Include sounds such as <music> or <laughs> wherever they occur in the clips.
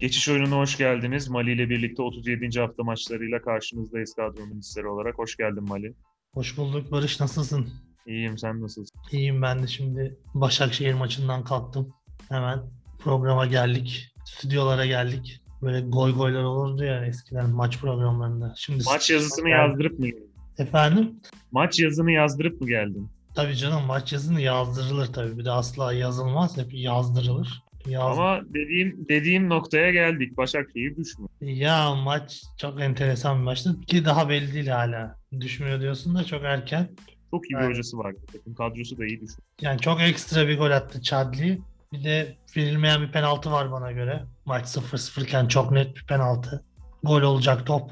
Geçiş oyununa hoş geldiniz. Mali ile birlikte 37. hafta maçlarıyla karşınızdayız kadro ministeri olarak. Hoş geldin Mali. Hoş bulduk Barış nasılsın? İyiyim sen nasılsın? İyiyim ben de şimdi Başakşehir maçından kalktım. Hemen programa geldik. Stüdyolara geldik. Böyle goy goylar olurdu ya eskiden maç programlarında. Şimdi Maç yazısını yazdırıp mı geldin? Efendim? Maç yazını yazdırıp mı geldin? Tabii canım maç yazını yazdırılır tabii. Bir de asla yazılmaz. Hep yazdırılır. Yaz... Ama dediğim dediğim noktaya geldik. Başakşehir düşmüyor. Ya maç çok enteresan bir maçtı ki daha belli değil hala. Düşmüyor diyorsun da çok erken. Çok iyi bir Evet. hocası var. Takım kadrosu da iyi düşmüyor. Yani çok ekstra bir gol attı Chadli. Bir de verilmeyen bir penaltı var bana göre. Maç 0-0 iken çok net bir penaltı. Gol olacak top.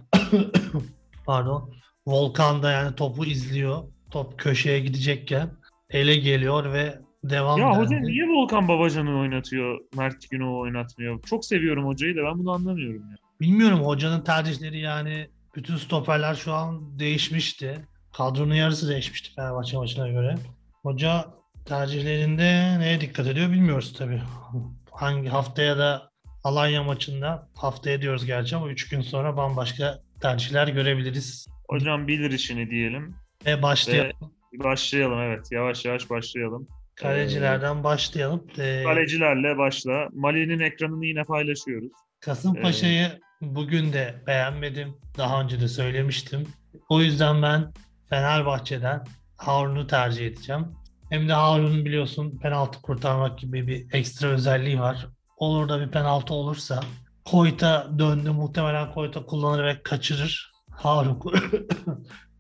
<coughs> Pardon. Volkan da yani topu izliyor. Top köşeye gidecekken ele geliyor ve devam Ya dendi. hoca niye Volkan Babacan'ı oynatıyor, Mert Günok'u oynatmıyor? Çok seviyorum hocayı da ben bunu anlamıyorum ya. Bilmiyorum hocanın tercihleri yani bütün stoperler şu an değişmişti. Kadronun yarısı değişmişti Fenerbahçe maçına göre. Hoca tercihlerinde neye dikkat ediyor bilmiyoruz tabii. <laughs> Hangi haftaya da Alanya maçında haftaya diyoruz gerçi ama 3 gün sonra bambaşka tercihler görebiliriz. Hocam bilir işini diyelim. Ve başlayalım. Ve başlayalım evet. Yavaş yavaş başlayalım. Kalecilerden başlayalım. Ee, Kalecilerle başla. Mali'nin ekranını yine paylaşıyoruz. Kasımpaşa'yı bugün de beğenmedim. Daha önce de söylemiştim. O yüzden ben Fenerbahçe'den Harun'u tercih edeceğim. Hem de Harun'un biliyorsun penaltı kurtarmak gibi bir ekstra özelliği var. Olur da bir penaltı olursa Koyta döndü. Muhtemelen Koyta kullanır ve kaçırır. Harun <coughs>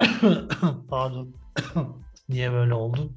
<coughs> pardon <coughs> niye böyle oldu?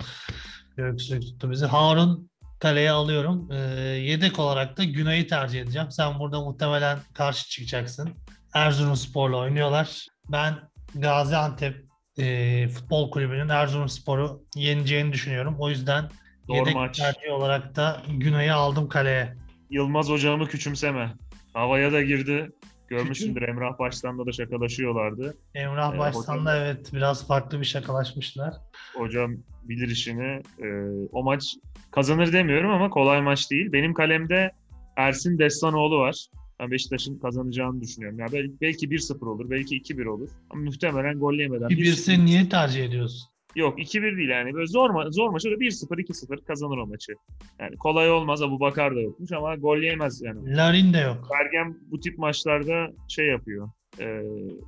Öksürük tuttu bizi. Harun kaleye alıyorum. Ee, yedek olarak da Günay'ı tercih edeceğim. Sen burada muhtemelen karşı çıkacaksın. Erzurumspor'la oynuyorlar. Ben Gaziantep e, Futbol Kulübü'nün Erzurumspor'u yeneceğini düşünüyorum. O yüzden Doğru yedek maç. tercih olarak da Günay'ı aldım kaleye. Yılmaz hocamı küçümseme. Havaya da girdi. Görmüşsündür Emrah Baştan'da da şakalaşıyorlardı. Emrah Ee, hocam- evet biraz farklı bir şakalaşmışlar. Hocam bilir işini. Ee, o maç kazanır demiyorum ama kolay maç değil. Benim kalemde Ersin Destanoğlu var. Ben Beşiktaş'ın kazanacağını düşünüyorum. Yani belki, belki 1-0 olur, belki 2-1 olur. Ama muhtemelen gol yemeden. Bir 1-0 birisi niye tercih ediyorsun? Yok 2-1 değil yani. Böyle zor, ma- zor da 1-0, 2-0 kazanır o maçı. Yani kolay olmaz. Abu Bakar da yokmuş ama gol yemez yani. Larin de yok. Bergen bu tip maçlarda şey yapıyor. e,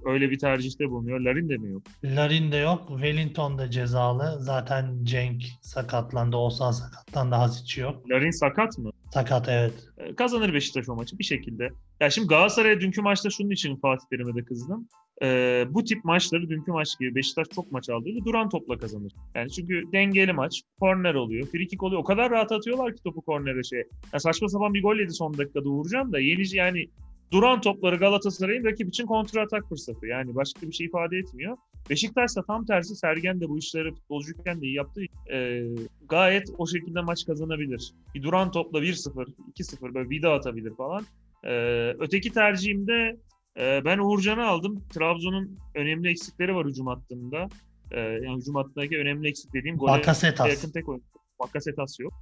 öyle bir tercihte bulunuyor. Larin de mi yok? Larin de yok. Wellington da cezalı. Zaten Cenk sakatlandı. Oğuzhan sakatlandı. Hasic yok. Larin sakat mı? Sakat evet. E, kazanır Beşiktaş o maçı bir şekilde. Ya şimdi Galatasaray'a dünkü maçta şunun için Fatih Terim'e de kızdım. E, bu tip maçları dünkü maç gibi Beşiktaş çok maç aldığında duran topla kazanır. Yani çünkü dengeli maç, korner oluyor, frikik oluyor. O kadar rahat atıyorlar ki topu kornere şey. Ya saçma sapan bir gol yedi son dakikada Uğurcan da yenici yani duran topları Galatasaray'ın rakip için kontra atak fırsatı. Yani başka bir şey ifade etmiyor. Beşiktaş da tam tersi Sergen de bu işleri futbolcuyken de iyi yaptığı için, e, gayet o şekilde maç kazanabilir. Bir duran topla 1-0, 2-0 böyle vida atabilir falan. E, öteki tercihimde e, ben Uğurcan'ı aldım. Trabzon'un önemli eksikleri var hücum hattında. E, yani hücum hattındaki önemli eksik dediğim gole Bakasetas. yakın tek oyuncu. Bakasetas yok.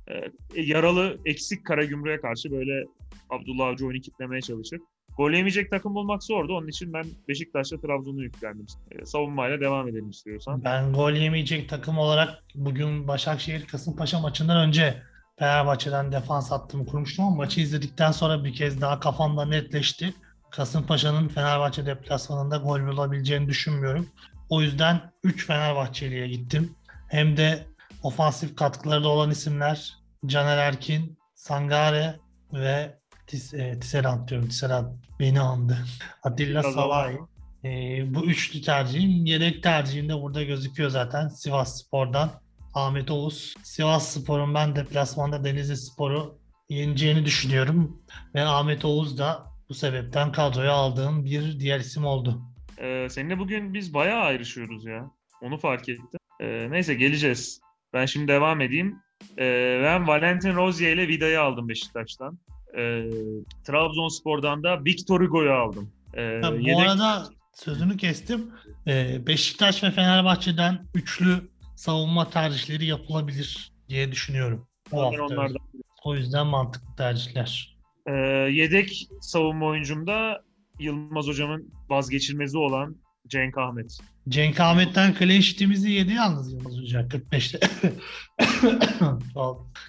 E, yaralı eksik Karagümrük'e karşı böyle Abdullah Avcı oyunu kitlemeye çalışır. Gol yemeyecek takım bulmak zordu. Onun için ben Beşiktaş'la Trabzon'u yüklendim. E, savunmayla devam edelim istiyorsan. Ben gol yemeyecek takım olarak bugün Başakşehir Kasımpaşa maçından önce Fenerbahçe'den defans hattımı kurmuştum ama maçı izledikten sonra bir kez daha kafamda netleşti. Kasımpaşa'nın Fenerbahçe deplasmanında gol bulabileceğini düşünmüyorum. O yüzden 3 Fenerbahçeli'ye gittim. Hem de ofansif katkıları da olan isimler Caner Erkin, Sangare ve Tis, e, Tisserand diyorum. Tisserand beni andı. Atilla ama- Ee, bu üçlü tercihim. Yedek tercihim de burada gözüküyor zaten. Sivas Spor'dan Ahmet Oğuz. Sivas Spor'un ben deplasmanda Denizli Spor'u yeneceğini düşünüyorum. Ve Ahmet Oğuz da bu sebepten kadroya aldığım bir diğer isim oldu. E, seninle bugün biz bayağı ayrışıyoruz ya. Onu fark ettim. E, neyse geleceğiz. Ben şimdi devam edeyim. E, ben Valentin Rozier ile Vida'yı aldım Beşiktaş'tan. E, Trabzonspor'dan da Victor Hugo'yu aldım. E, Ha, bu yedek- arada sözünü kestim. Ee, Beşiktaş ve Fenerbahçe'den üçlü savunma tercihleri yapılabilir diye düşünüyorum. Bu hafta. onlardan O yüzden mantıklı tercihler. Ee, yedek savunma oyuncumda Yılmaz hocamın vazgeçilmezi olan Cenk Ahmet. Cenk Ahmet'ten clean sheet'imizi yedi yalnız Yılmaz Hoca 45'te.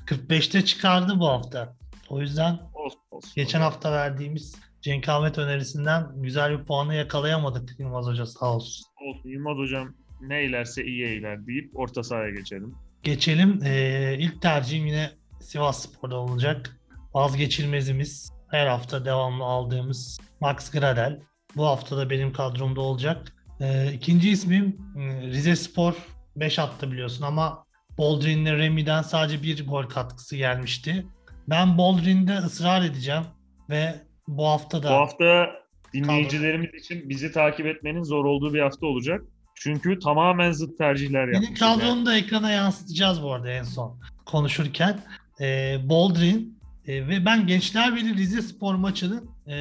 45'te <coughs> çıkardı bu hafta. O yüzden Olsun, olsun. geçen hafta verdiğimiz Cenk Ahmet önerisinden güzel bir puanı yakalayamadık Yılmaz Hoca sağ olsun. olsun. Yılmaz hocam ne eylerse iyi eyler deyip orta sahaya geçelim. Geçelim. Ee, ilk tercihim yine Sivas Spor'da olacak. Vazgeçilmezimiz. Her hafta devamlı aldığımız Max Gradel. Bu hafta da benim kadromda olacak. Ee, ikinci ismim e, Rize Spor 5 attı biliyorsun ama Boldrin'le Remy'den sadece bir gol katkısı gelmişti. Ben Boldrin'de ısrar edeceğim ve bu hafta da Bu hafta dinleyicilerimiz için bizi takip etmenin zor olduğu bir hafta olacak. Çünkü tamamen zıt tercihler Senin yapmışız. yani. kadronu da ekrana yansıtacağız bu arada en son konuşurken. Ee, Boldrin e, ve ben Gençler Birliği Rize Spor maçının e,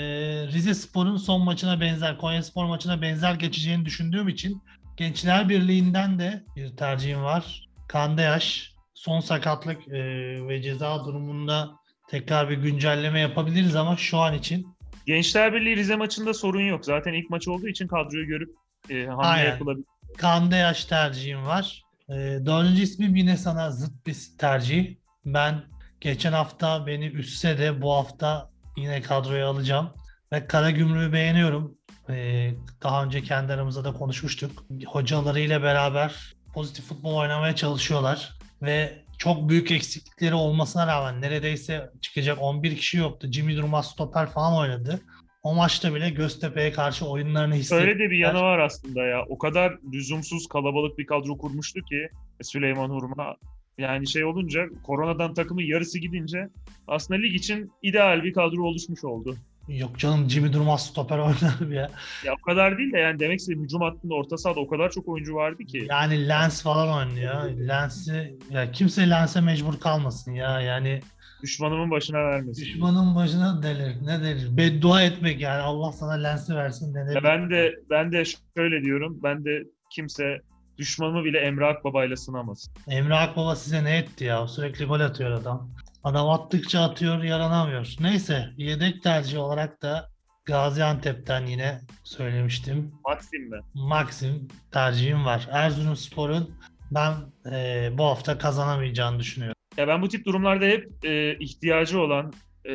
Rize Spor'un son maçına benzer, Konya Spor maçına benzer geçeceğini düşündüğüm için Gençler Birliği'nden de bir tercihim var. Kandeyaş son sakatlık e, ve ceza durumunda tekrar bir güncelleme yapabiliriz ama şu an için Gençler Birliği Rize maçında sorun yok. Zaten ilk maç olduğu için kadroyu görüp e, hamle Aynen. yapılabilir. Kande yaş tercihim var. Ee, dördüncü ismim yine sana zıt bir tercih. Ben geçen hafta beni üstse de bu hafta yine kadroya alacağım. Ve Karagümrük'ü beğeniyorum. Ee, daha önce kendi aramızda da konuşmuştuk. Hocalarıyla beraber pozitif futbol oynamaya çalışıyorlar. Ve çok büyük eksiklikleri olmasına rağmen neredeyse çıkacak 11 kişi yoktu. Jimmy Durmaz stoper falan oynadı. O maçta bile Göztepe'ye karşı oyunlarını hissettiler. Öyle de bir yanı var aslında ya. O kadar lüzumsuz kalabalık bir kadro kurmuştu ki Süleyman Hurma. Yani şey olunca koronadan takımın yarısı gidince aslında lig için ideal bir kadro oluşmuş oldu. Yok canım Jimmy Durmaz stoper <laughs> oynar ya. Ya o kadar değil de yani demek istediğim hücum hattında orta sahada o kadar çok oyuncu vardı ki. Yani Lens falan oynuyor. Lens'i ya kimse Lens'e mecbur kalmasın ya. Yani Düşmanımın başına vermesin. düşmanın başına delir. Ne delir? Beddua etmek yani. Allah sana Lens'i versin denir. Ya ben de ben de şöyle diyorum. Ben de kimse düşmanımı bile Emre Akbaba ile sınamasın. Emre Akbaba size ne etti ya? Sürekli gol atıyor adam. Adam attıkça atıyor, yaranamıyor. Neyse, yedek tercih olarak da Gaziantep'ten yine söylemiştim. Maxim mi? Maxim tercihim var. Erzurumspor'un ben eee, bu hafta kazanamayacağını düşünüyorum. Ya ben bu tip durumlarda hep e, ihtiyacı olan e,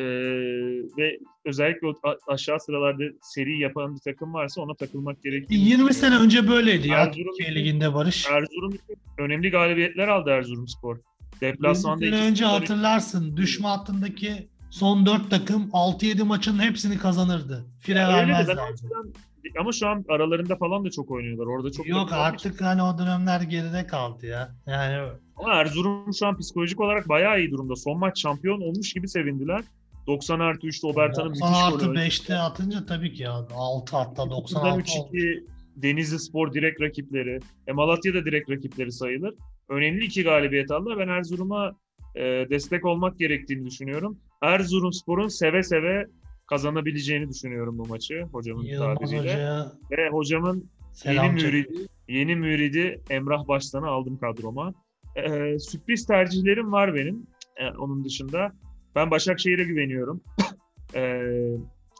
ve özellikle o aşağı sıralarda seri yapan bir takım varsa ona takılmak gerektiğini 20 sene önce böyleydi ya Erzurum- Türkiye Ligi'nde Barış. Erzurum önemli galibiyetler aldı Erzurumspor. 20 Deplasmanda iki önce sıfır- hatırlarsın düşme hattındaki son 4 takım 6-7 maçın hepsini kazanırdı. Fire vermezlerdi. ama şu an aralarında falan da çok oynuyorlar. Orada çok Yok artık hani o dönemler geride kaldı ya. Yani Ama Erzurum şu an psikolojik olarak bayağı iyi durumda. Son maç şampiyon olmuş gibi sevindiler. 90 artı 3'te Obertan'ın müthiş 90 golü. artı önce. 5'te atınca tabii ki ya 6 hatta Buradan 96 oldu. 3-2 Denizli Spor direkt rakipleri. E, Malatya da direkt rakipleri sayılır. Önemli iki galibiyet aldılar. Ben Erzurum'a e, destek olmak gerektiğini düşünüyorum. Erzurum Spor'un seve seve kazanabileceğini düşünüyorum bu maçı hocamın Yılmaz tabiriyle. Hoca'ya Ve hocamın selam yeni müridi, yeni müridi Emrah Baştan'ı aldım kadroma. Ee, sürpriz tercihlerim var benim. Ee, onun dışında ben Başakşehir'e güveniyorum. Ee,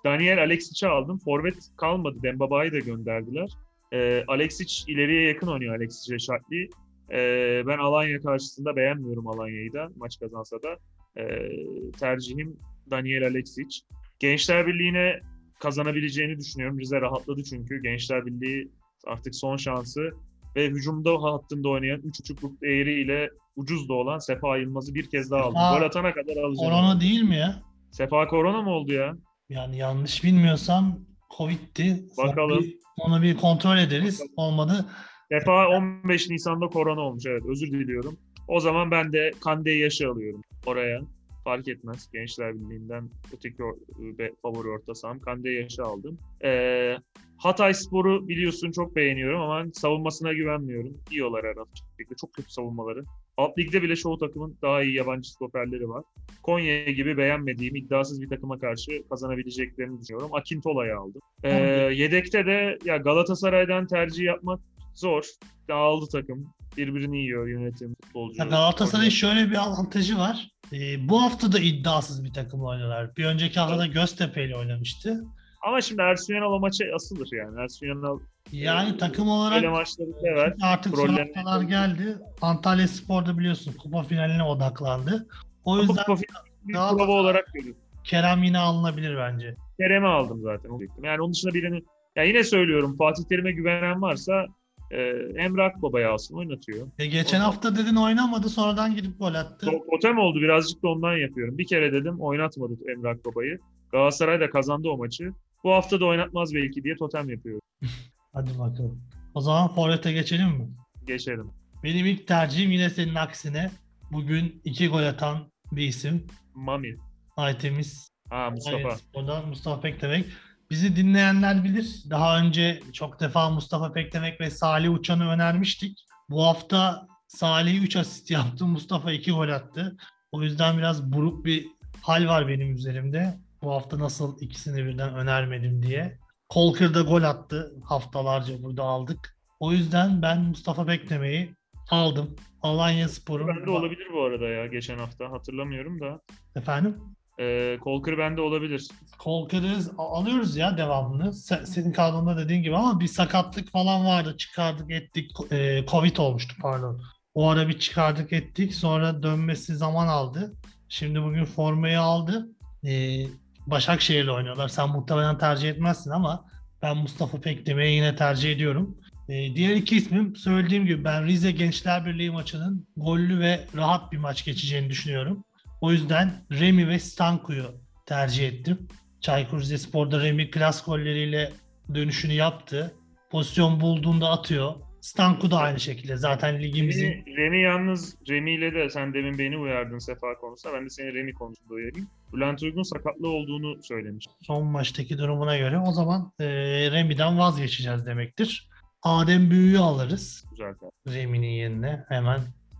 Daniel Alexic'i aldım. Forvet kalmadı. Dembaba'yı da gönderdiler. Ee, Alexic ileriye yakın oynuyor Alexic Reşatli. Ee, ben Alanya karşısında beğenmiyorum Alanya'yı da maç kazansa da. Ee, tercihim Daniel Alexic. Gençler Birliği'ne kazanabileceğini düşünüyorum. Rize rahatladı çünkü. Gençler Birliği artık son şansı ve hücumda hattında oynayan 3.5'luk değeriyle ucuz da olan Sefa Yılmaz'ı bir kez daha. Sefa Gol atana kadar alacağım. Korona değil mi ya? Sefa korona mı oldu ya? Yani yanlış bilmiyorsam Covid'ti. Bakalım. Bir- Onu bir kontrol ederiz. Olmadı. Sefa 15 Nisan'da korona olmuş. Evet özür diliyorum. O zaman ben de Kande Yaş'ı alıyorum oraya. Fark etmez. Gençler Birliği'nden öteki or- ve favori orta saham Kande Yaş'ı aldım. Ee, Hatay Spor'u biliyorsun çok beğeniyorum ama savunmasına güvenmiyorum. Diyorlar her hafta. Çok kötü savunmaları. Alt ligde bile çoğu takımın daha iyi yabancı stoperleri var. Konya gibi beğenmediğim iddiasız bir takıma karşı kazanabileceklerini düşünüyorum. Akintola'yı aldım. Ee, yedekte de ya Galatasaray'dan tercih yapmak zor. Dağıldı takım. Birbirini yiyor yönetim, futbolcu. Ya Galatasaray'ın şöyle bir avantajı var. e, bu hafta da iddiasız bir takım oynuyorlar. Bir önceki haftada Göztepe ile oynamıştı. Ama şimdi Ersun Yanal o maça asılır yani. Ersun Yanal Yani Ee, takım olarak maçları sever. artık son haftalar geldi. Antalya Spor'da biliyorsun kupa finaline odaklandı. O yüzden Kupa daha- prova olarak görüyorum. Kerem yine alınabilir bence. Kerem'i aldım zaten. Yani onun dışında birini ya yine söylüyorum Fatih Terim'e güvenen varsa e, Emre Akbaba'yı alsın oynatıyor. E, geçen O- hafta dedin oynamadı sonradan gidip gol attı. To- Totem oldu birazcık da ondan yapıyorum. Bir kere dedim oynatmadı Emre Akbaba'yı. Galatasaray da kazandı o maçı. Bu hafta da oynatmaz belki diye totem yapıyorum. <laughs> Hadi bakalım. O zaman Forvet'e geçelim mi? Geçelim. Benim ilk tercihim yine senin aksine. Bugün iki gol atan bir isim. Mami. Aytemiz. Ha Mustafa. Oradan Mustafa Pekdemek. Bizi dinleyenler bilir. Daha önce çok defa Mustafa Pekdemek ve Salih Uçan'ı önermiştik. Bu hafta Salih 3 asist yaptı. Mustafa 2 gol attı. O yüzden biraz buruk bir hal var benim üzerimde. Bu hafta nasıl ikisini birden önermedim diye. Kolkır'da gol attı. Haftalarca burada aldık. O yüzden ben Mustafa Bekleme'yi aldım. Alanya Spor'un... Bende olabilir bu arada ya geçen hafta hatırlamıyorum da. Efendim? E, Kolkır bende olabilir. Kolkır'ı a- alıyoruz ya devamını. Se- Senin kadronda dediğin gibi ama bir sakatlık falan vardı. Çıkardık ettik. E, Covid olmuştu pardon. O ara bir çıkardık ettik. Sonra dönmesi zaman aldı. Şimdi bugün formayı aldı. E, Başakşehir'le oynuyorlar. Sen muhtemelen tercih etmezsin ama ben Mustafa Pekdemir'i yine tercih ediyorum. E, diğer iki ismim söylediğim gibi ben Rize Gençler Birliği maçının gollü ve rahat bir maç geçeceğini düşünüyorum. O yüzden Remi ve Stanku'yu tercih ettim. Çaykur Rizespor'da Remi klas golleriyle dönüşünü yaptı. Pozisyon bulduğunda atıyor. Stanku da aynı şekilde. Zaten ligimizin Remi, Remi yalnız Remi ile de sen demin beni uyardın Sefa konusunda. Ben de seni Remi konusunda uyarayım. Bülent Uygun sakatlığı olduğunu söylemiş. son maçtaki durumuna göre o zaman e, Remi'den vazgeçeceğiz demektir. Adem Büyü'yü alırız. Güzel. Remi'nin yerine hemen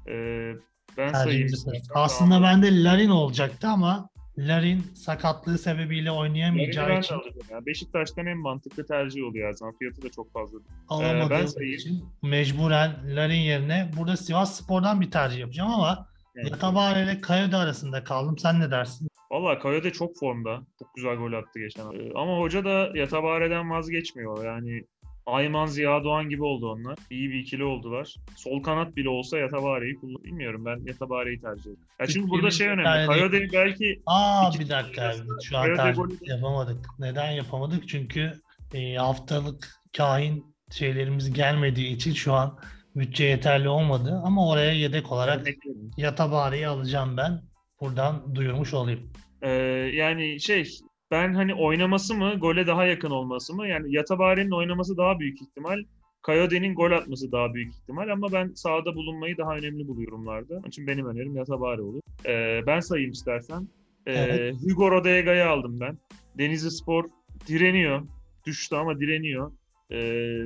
Ee, ben sayayım. Aslında Tamam. bende Larin olacaktı ama Larin sakatlığı sebebiyle Larin'i oynayamayacağı ben de için alırım ya. Beşiktaş'tan en mantıklı tercih oluyor her zaman. Fiyatı da çok fazla. alamadığı ben sayayım. için mecburen Larin yerine burada Sivas Spor'dan bir tercih yapacağım ama Evet. Yatabare ile Kayode arasında kaldım. Sen ne dersin? Valla Kayode çok formda. Çok güzel gol attı geçen hafta. Ee, Ama hoca da Yatabare'den vazgeçmiyor. Yani Ayman Ziya Doğan gibi oldu onlar. İyi bir ikili oldular. Sol kanat bile olsa Yatabare'yi kullan. Bilmiyorum ben Yatabare'yi tercih ediyorum. Ya çünkü burada şey önemli. Kayode belki Aa bir dakika. Şu an tercih yapamadık. Neden yapamadık? Çünkü e, haftalık kain şeylerimiz gelmediği için şu an bütçe yeterli olmadı. Ama oraya yedek olarak. Yatabare'yi alacağım ben. Buradan duyurmuş olayım. Ee, yani şey ben hani oynaması mı gole daha yakın olması mı yani Yatabare'nin oynaması daha büyük ihtimal Kayode'nin gol atması daha büyük ihtimal ama ben sahada bulunmayı daha önemli buluyorumlardı. Onun için benim önerim Yatabare olur. Ee, ben sayayım istersen. Ee, Evet. Hugo Rodega'yı aldım ben. Denizli Spor direniyor. Düştü ama direniyor. Ee,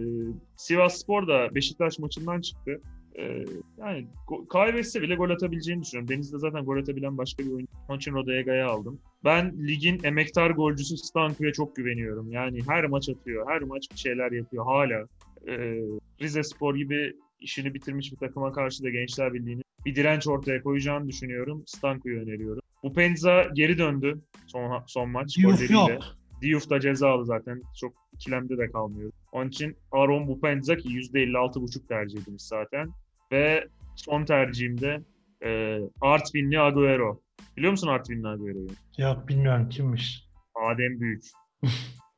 Sivas Spor da Beşiktaş maçından çıktı. Ee, yani kaybetse bile gol atabileceğini düşünüyorum. Deniz'de zaten gol atabilen başka bir oyuncu. Onun için Rodega'yı aldım. Ben ligin emektar golcüsü Stanku'ya çok güveniyorum. Yani her maç atıyor. Her maç bir şeyler yapıyor hala. Ee, Rize Spor gibi işini bitirmiş bir takıma karşı da Gençler Birliği'nin bir direnç ortaya koyacağını düşünüyorum. Stanku'yu öneriyorum. Bu Penza geri döndü son, son maç. Golleriyle. yok. Diouf da cezalı zaten. Çok ikilemde de kalmıyor. Onun için Aaron Bupenzaki %56,5 tercih edilmiş zaten. Ve son tercihimde e, Artvinli Agüero. Biliyor musun Artvinli Agüero'yu? Yok bilmiyorum kimmiş. Adem Büyük. <laughs>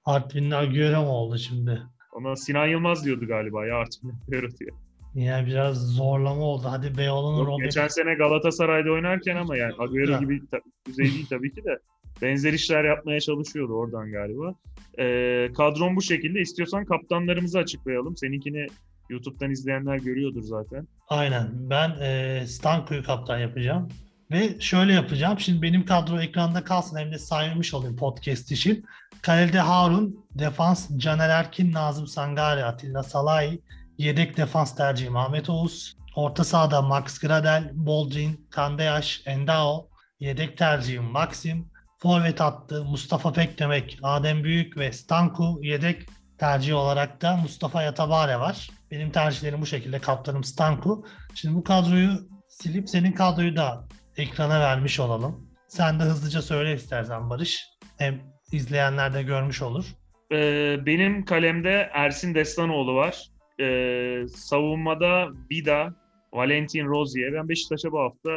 Artvin'le Agüero mu oldu şimdi? Ona Sinan Yılmaz diyordu galiba ya Artvinli Agüero diye. Yani biraz zorlama oldu. Hadi Beyoğlu'nun geçen sene Galatasaray'da oynarken ama yani Agüero Ya. gibi düzey değil tabii ki de benzer işler yapmaya çalışıyordu oradan galiba. Ee, kadron bu şekilde. İstiyorsan kaptanlarımızı açıklayalım. Seninkini YouTube'dan izleyenler görüyordur zaten. Aynen. Ben e, Stanko'yu kaptan yapacağım. Ve şöyle yapacağım. Şimdi benim kadro ekranda kalsın hem de saymış olayım podcast için. Kalede Harun, defans Caner Erkin, Nazım Sangare, Atilla Salay, yedek defans tercihim Ahmet Oğuz, orta sahada Max Gradel, Boldrin, Kandeyaş, Endao, yedek tercihim Maxim, forvet hattı Mustafa Pekdemek, Adem Büyük ve Stanku, yedek tercih olarak da Mustafa Yatabare var. Benim tercihlerim bu şekilde. Kaptanım Stanku. Şimdi bu kadroyu silip senin kadroyu da ekrana vermiş olalım. Sen de hızlıca söyle istersen Barış. Hem izleyenler de görmüş olur. Ee, benim kalemde Ersin Destanoğlu var. Ee, savunmada Vida, Valentin Rozier. Ben Beşiktaş'a bu hafta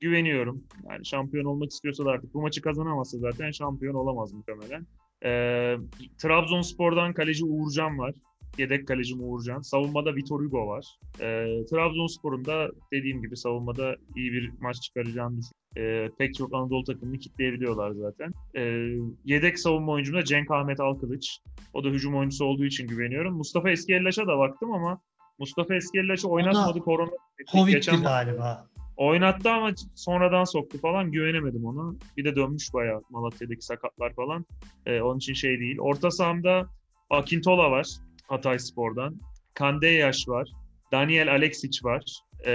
güveniyorum. Yani şampiyon olmak istiyorsa da artık bu maçı kazanamazsa zaten şampiyon olamaz muhtemelen. Ee, Trabzonspor'dan kaleci Uğurcan var. Yedek kalecim Uğurcan. Savunmada Vitor Hugo var. Ee, Trabzonspor'un da dediğim gibi savunmada iyi bir maç çıkaracağını düşünüyorum. Ee, pek çok Anadolu takımını kitleyebiliyorlar zaten. Ee, yedek savunma oyuncum da Cenk Ahmet Alkılıç. O da hücum oyuncusu olduğu için güveniyorum. Mustafa Eskellaş'a da baktım ama Mustafa Eskellaş'ı oynatmadı korona. Covid'di Geçen galiba. Oynattı ama sonradan soktu falan güvenemedim ona. Bir de dönmüş bayağı Malatya'daki sakatlar falan. Ee, onun için şey değil. Orta sahamda Akintola var Hatay Spor'dan. Kandeyaş var. Daniel Alexic var. Ee,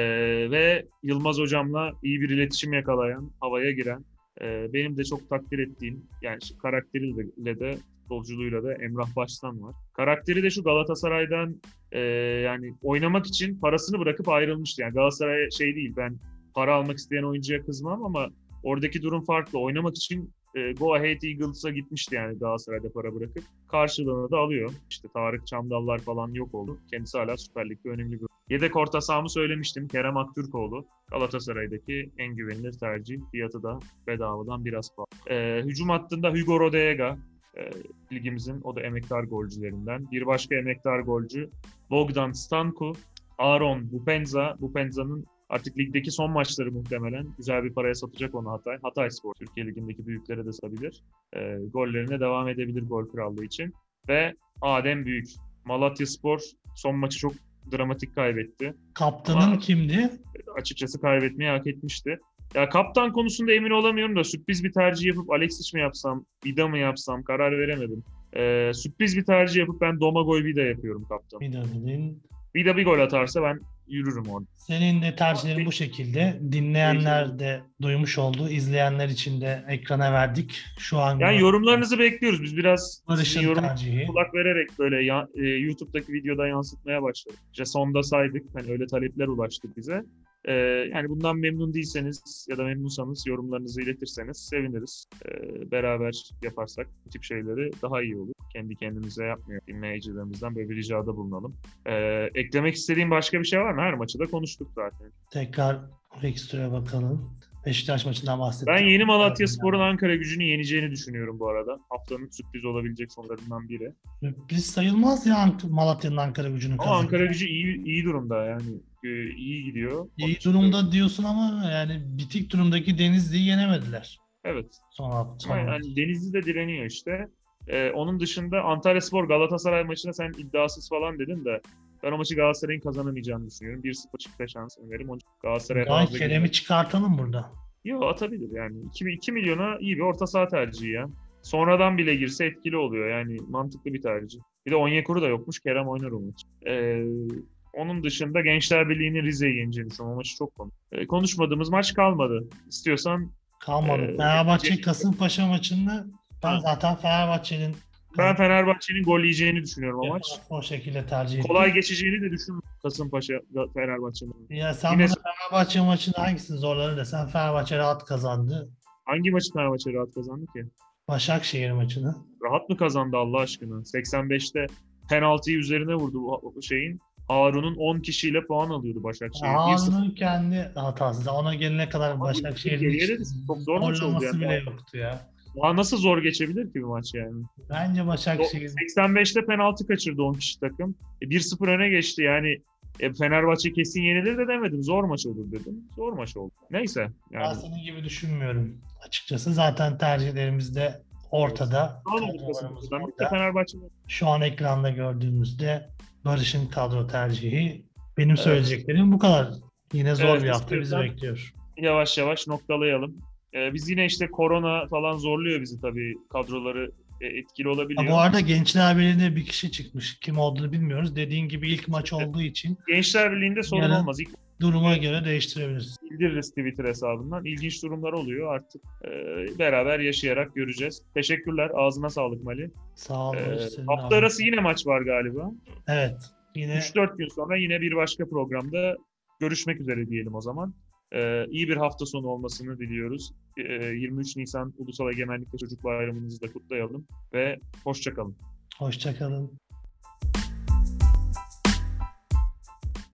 ve Yılmaz Hocam'la iyi bir iletişim yakalayan, havaya giren, e, benim de çok takdir ettiğim, yani karakteriyle de futbolculuğuyla da Emrah Baştan var. Karakteri de şu Galatasaray'dan e, yani oynamak için parasını bırakıp ayrılmıştı. Yani Galatasaray şey değil ben para almak isteyen oyuncuya kızmam ama oradaki durum farklı. Oynamak için e, Go Ahead Eagles'a gitmişti yani Galatasaray'da para bırakıp. Karşılığını da alıyor. İşte Tarık Çamdallar falan yok oldu. Kendisi hala Süper Lig'de önemli bir Yedek orta sahamı söylemiştim. Kerem Aktürkoğlu. Galatasaray'daki en güvenilir tercih. Fiyatı da bedavadan biraz pahalı. E, hücum hattında Hugo Rodega. E, ligimizin o da emektar golcülerinden. Bir başka emektar golcü Bogdan Stanku. Aaron Bupenza. Bupenza'nın Artık ligdeki son maçları muhtemelen güzel bir paraya satacak onu Hatay. Hatay Spor Türkiye Ligi'ndeki büyüklere de satabilir. E, gollerine devam edebilir gol krallığı için. Ve Adem Büyük. Malatya Spor son maçı çok dramatik kaybetti. Kaptanın Ama- kimdi? Açıkçası kaybetmeyi hak etmişti. Ya kaptan konusunda emin olamıyorum da sürpriz bir tercih yapıp Alexis mi yapsam, Vida mı yapsam karar veremedim. Ee, sürpriz bir tercih yapıp ben Domagoj Vida yapıyorum kaptan. Bir dedin. Vida bir gol atarsa ben yürürüm orada. Senin de tercihlerin bu şekilde. Dinleyenler de duymuş oldu. İzleyenler için de ekrana verdik. Şu an Yani yorumlarınızı bekliyoruz. Biz biraz Barış'ın yorum tercihi. kulak vererek böyle ya- e, YouTube'daki videoda yansıtmaya başladık. İşte sonda saydık. Hani öyle talepler ulaştı bize. Ee, yani bundan memnun değilseniz ya da memnunsanız yorumlarınızı iletirseniz seviniriz. Ee, beraber yaparsak bu tip şeyleri daha iyi olur. Kendi kendimize yapmıyor. Dinleyicilerimizden böyle bir ricada bulunalım. Ee, eklemek istediğim başka bir şey var mı? Her maçı da konuştuk zaten. Tekrar Rextur'a bakalım. Beşiktaş maçından bahsettik. Ben yeni Malatya Spor'un Ankara gücünü yeneceğini düşünüyorum bu arada. Haftanın sürpriz olabilecek sonlarından biri. Sürpriz sayılmaz ya Malatya'nın Ankara gücünün Ama kazandı. Ankara gücü iyi iyi durumda yani. Ee, iyi gidiyor. İyi durumda diyorsun ama yani bitik durumdaki Denizli'yi yenemediler. Evet. Son hafta. Yani Denizli de direniyor işte. Ee, onun dışında Antalya Spor Galatasaray maçına sen iddiasız falan dedin de ben o maçı Galatasaray'ın kazanamayacağını düşünüyorum. 1-0 çıkta şans önerim. Onun için Galatasaray'a fazla Kerem'i çıkartalım burada. Yo atabilir yani. 2, 2 milyona iyi bir orta saha tercihi ya. Sonradan bile girse etkili oluyor yani mantıklı bir tercih. Bir de Onyekuru da yokmuş. Kerem oynar o maçı. Ee, onun dışında Gençler Birliği'nin Rize'yi düşünüyorum. O maçı çok konu. Ee, konuşmadığımız maç kalmadı. İstiyorsan Kalmadı. Ee, Fenerbahçe Kasımpaşa maçında ben zaten Fenerbahçe'nin ben Fenerbahçe'nin gol yiyeceğini düşünüyorum o maç. o şekilde tercih ettim. Kolay geçeceğini de düşünmüyorum Ya Kasımpaşa Fenerbahçe'nin. sen Yine- Fenerbahçe maçında hangisini zorları desen Fenerbahçe rahat kazandı. Hangi maçı Fenerbahçe rahat kazandı ki? Başakşehir maçını. Rahat mı kazandı Allah aşkına? 85'te penaltıyı üzerine vurdu bu şeyin. Harun'un 10 kişiyle puan alıyordu Başakşehir. 1-0. Harun'un kendi hatası. Ona gelene kadar Başakşehir'in çok zor maç oldu yani. bile yoktu ya. Daha nasıl zor geçebilir ki bir maç yani? Bence Başakşehir 85'te penaltı kaçırdı 10 kişi takım. E, 1-0 öne geçti yani. E, Fenerbahçe kesin yenilir de demedim. Zor maç olur dedim. Zor maç oldu. Neyse. ben Yani. senin gibi düşünmüyorum. Açıkçası zaten tercihlerimiz de ortada. Burada. Fenerbahçe'den. Şu an ekranda gördüğümüzde Barış'ın kadro tercihi. Benim söyleyeceklerim bu kadar. Yine zor Evet, bir hafta bizi bekliyor. yavaş yavaş noktalayalım. Ee, biz yine işte korona falan zorluyor bizi tabii kadroları e, etkili Ha, olabiliyor. bu arada Gençler Birliği'nde bir kişi çıkmış. Kim olduğunu bilmiyoruz. Dediğin gibi ilk maç olduğu için Gençler Birliği'nde sorun olmaz. İlk duruma göre değiştirebiliriz. bildiririz Twitter hesabından. İlginç durumlar oluyor artık. e, beraber yaşayarak göreceğiz. Teşekkürler. Ağzına sağlık Mali. Sağ ol. Senin hafta abi. arası yine maç var galiba. Evet. Yine 3-4 gün sonra yine bir başka programda görüşmek üzere diyelim o zaman. Ee, iyi bir hafta sonu olmasını diliyoruz. Ee, 23 Nisan Ulusal Egemenlik ve Çocuk Bayramınızı da kutlayalım ve hoşçakalın. Hoşçakalın.